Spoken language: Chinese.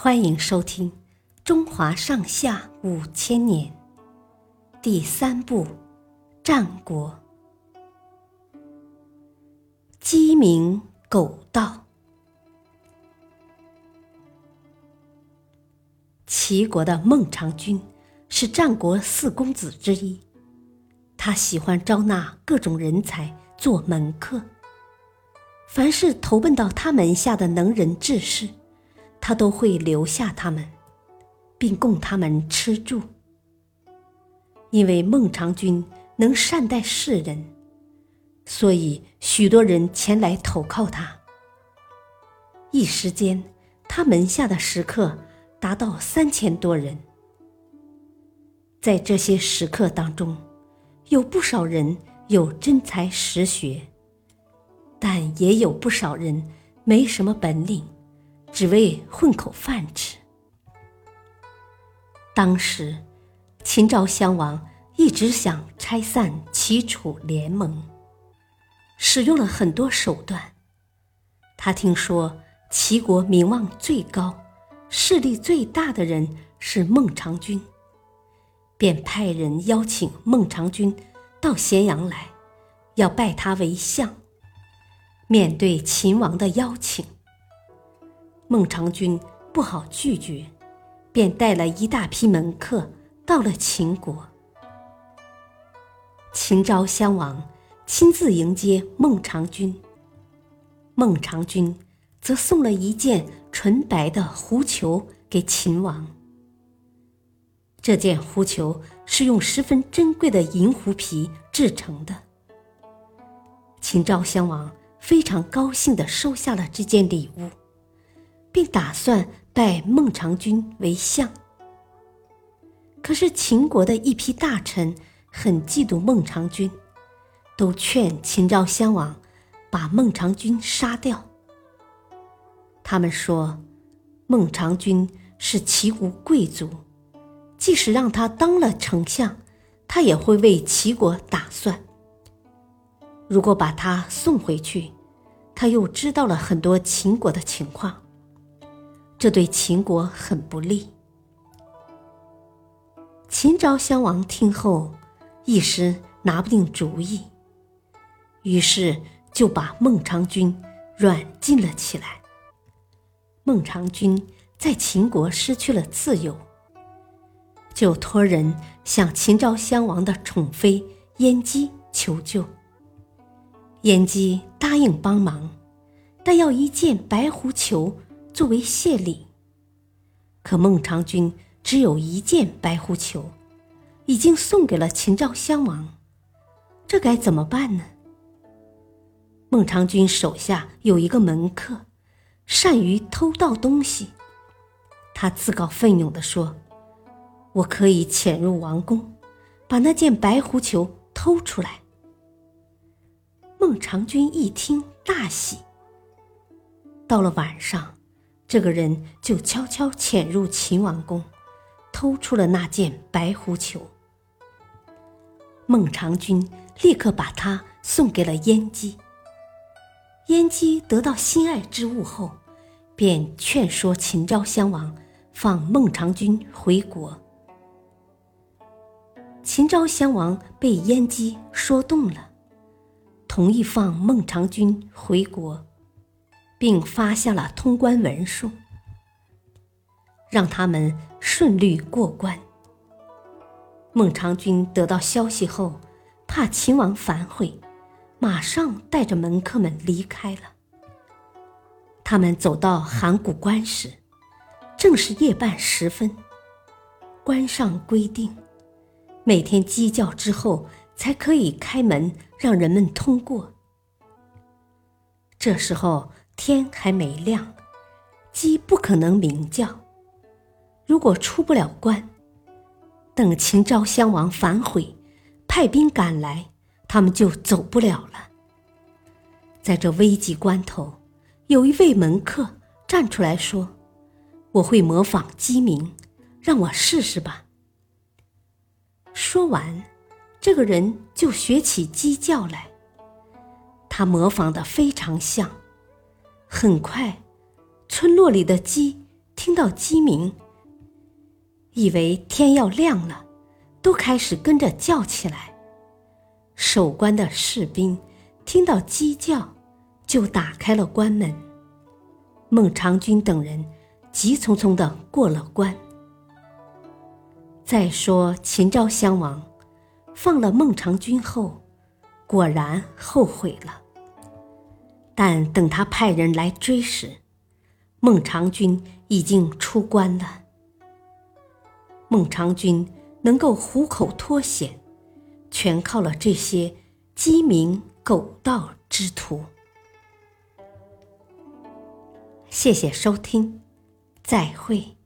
欢迎收听《中华上下五千年》第三部《战国》。鸡鸣狗盗。齐国的孟尝君是战国四公子之一，他喜欢招纳各种人才做门客，凡是投奔到他门下的能人志士。他都会留下他们，并供他们吃住。因为孟尝君能善待世人，所以许多人前来投靠他。一时间，他门下的食客达到三千多人。在这些食客当中，有不少人有真才实学，但也有不少人没什么本领。只为混口饭吃。当时，秦昭襄王一直想拆散齐楚联盟，使用了很多手段。他听说齐国名望最高、势力最大的人是孟尝君，便派人邀请孟尝君到咸阳来，要拜他为相。面对秦王的邀请。孟尝君不好拒绝，便带了一大批门客到了秦国。秦昭襄王亲自迎接孟尝君，孟尝君则送了一件纯白的狐裘给秦王。这件狐裘是用十分珍贵的银狐皮制成的。秦昭襄王非常高兴地收下了这件礼物。并打算拜孟尝君为相。可是秦国的一批大臣很嫉妒孟尝君，都劝秦昭襄王把孟尝君杀掉。他们说，孟尝君是齐国贵族，即使让他当了丞相，他也会为齐国打算。如果把他送回去，他又知道了很多秦国的情况。这对秦国很不利。秦昭襄王听后，一时拿不定主意，于是就把孟尝君软禁了起来。孟尝君在秦国失去了自由，就托人向秦昭襄王的宠妃燕姬求救。燕姬答应帮忙，但要一件白狐裘。作为谢礼，可孟尝君只有一件白狐裘，已经送给了秦昭襄王，这该怎么办呢？孟尝君手下有一个门客，善于偷盗东西，他自告奋勇地说：“我可以潜入王宫，把那件白狐裘偷出来。”孟尝君一听大喜。到了晚上。这个人就悄悄潜入秦王宫，偷出了那件白狐裘。孟尝君立刻把它送给了燕姬。燕姬得到心爱之物后，便劝说秦昭襄王放孟尝君回国。秦昭襄王被燕姬说动了，同意放孟尝君回国。并发下了通关文书，让他们顺利过关。孟尝君得到消息后，怕秦王反悔，马上带着门客们离开了。他们走到函谷关时，正是夜半时分。关上规定，每天鸡叫之后才可以开门，让人们通过。这时候。天还没亮，鸡不可能鸣叫。如果出不了关，等秦昭襄王反悔，派兵赶来，他们就走不了了。在这危急关头，有一位门客站出来说：“我会模仿鸡鸣，让我试试吧。”说完，这个人就学起鸡叫来。他模仿的非常像。很快，村落里的鸡听到鸡鸣，以为天要亮了，都开始跟着叫起来。守关的士兵听到鸡叫，就打开了关门。孟尝君等人急匆匆的过了关。再说秦昭襄王放了孟尝君后，果然后悔了。但等他派人来追时，孟尝君已经出关了。孟尝君能够虎口脱险，全靠了这些鸡鸣狗盗之徒。谢谢收听，再会。